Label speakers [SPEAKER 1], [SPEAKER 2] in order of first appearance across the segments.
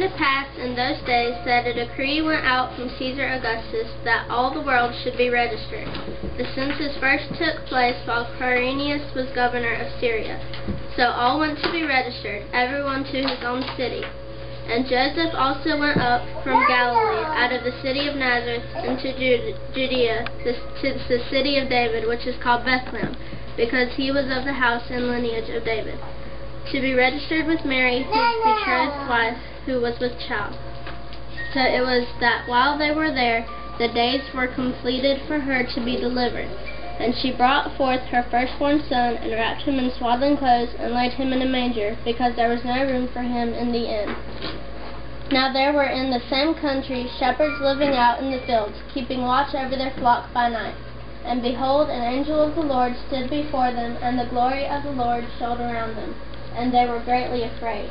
[SPEAKER 1] came to pass in those days that a decree went out from Caesar Augustus that all the world should be registered. The census first took place while Quirinius was governor of Syria. So all went to be registered, everyone to his own city. And Joseph also went up from Galilee, out of the city of Nazareth, into Judea, to the city of David, which is called Bethlehem, because he was of the house and lineage of David, to be registered with Mary, his betrothed wife, who was with child. So it was that while they were there, the days were completed for her to be delivered. And she brought forth her firstborn son, and wrapped him in swaddling clothes, and laid him in a manger, because there was no room for him in the inn. Now there were in the same country shepherds living out in the fields, keeping watch over their flock by night. And behold, an angel of the Lord stood before them, and the glory of the Lord shone around them, and they were greatly afraid.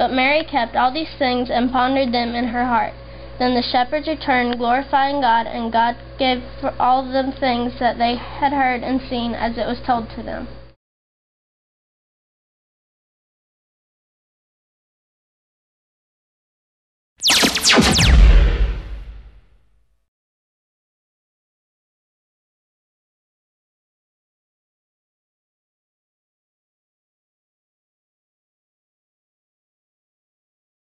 [SPEAKER 1] But Mary kept all these things and pondered them in her heart. Then the shepherds returned, glorifying God, and God gave all them things that they had heard and seen as it was told to them.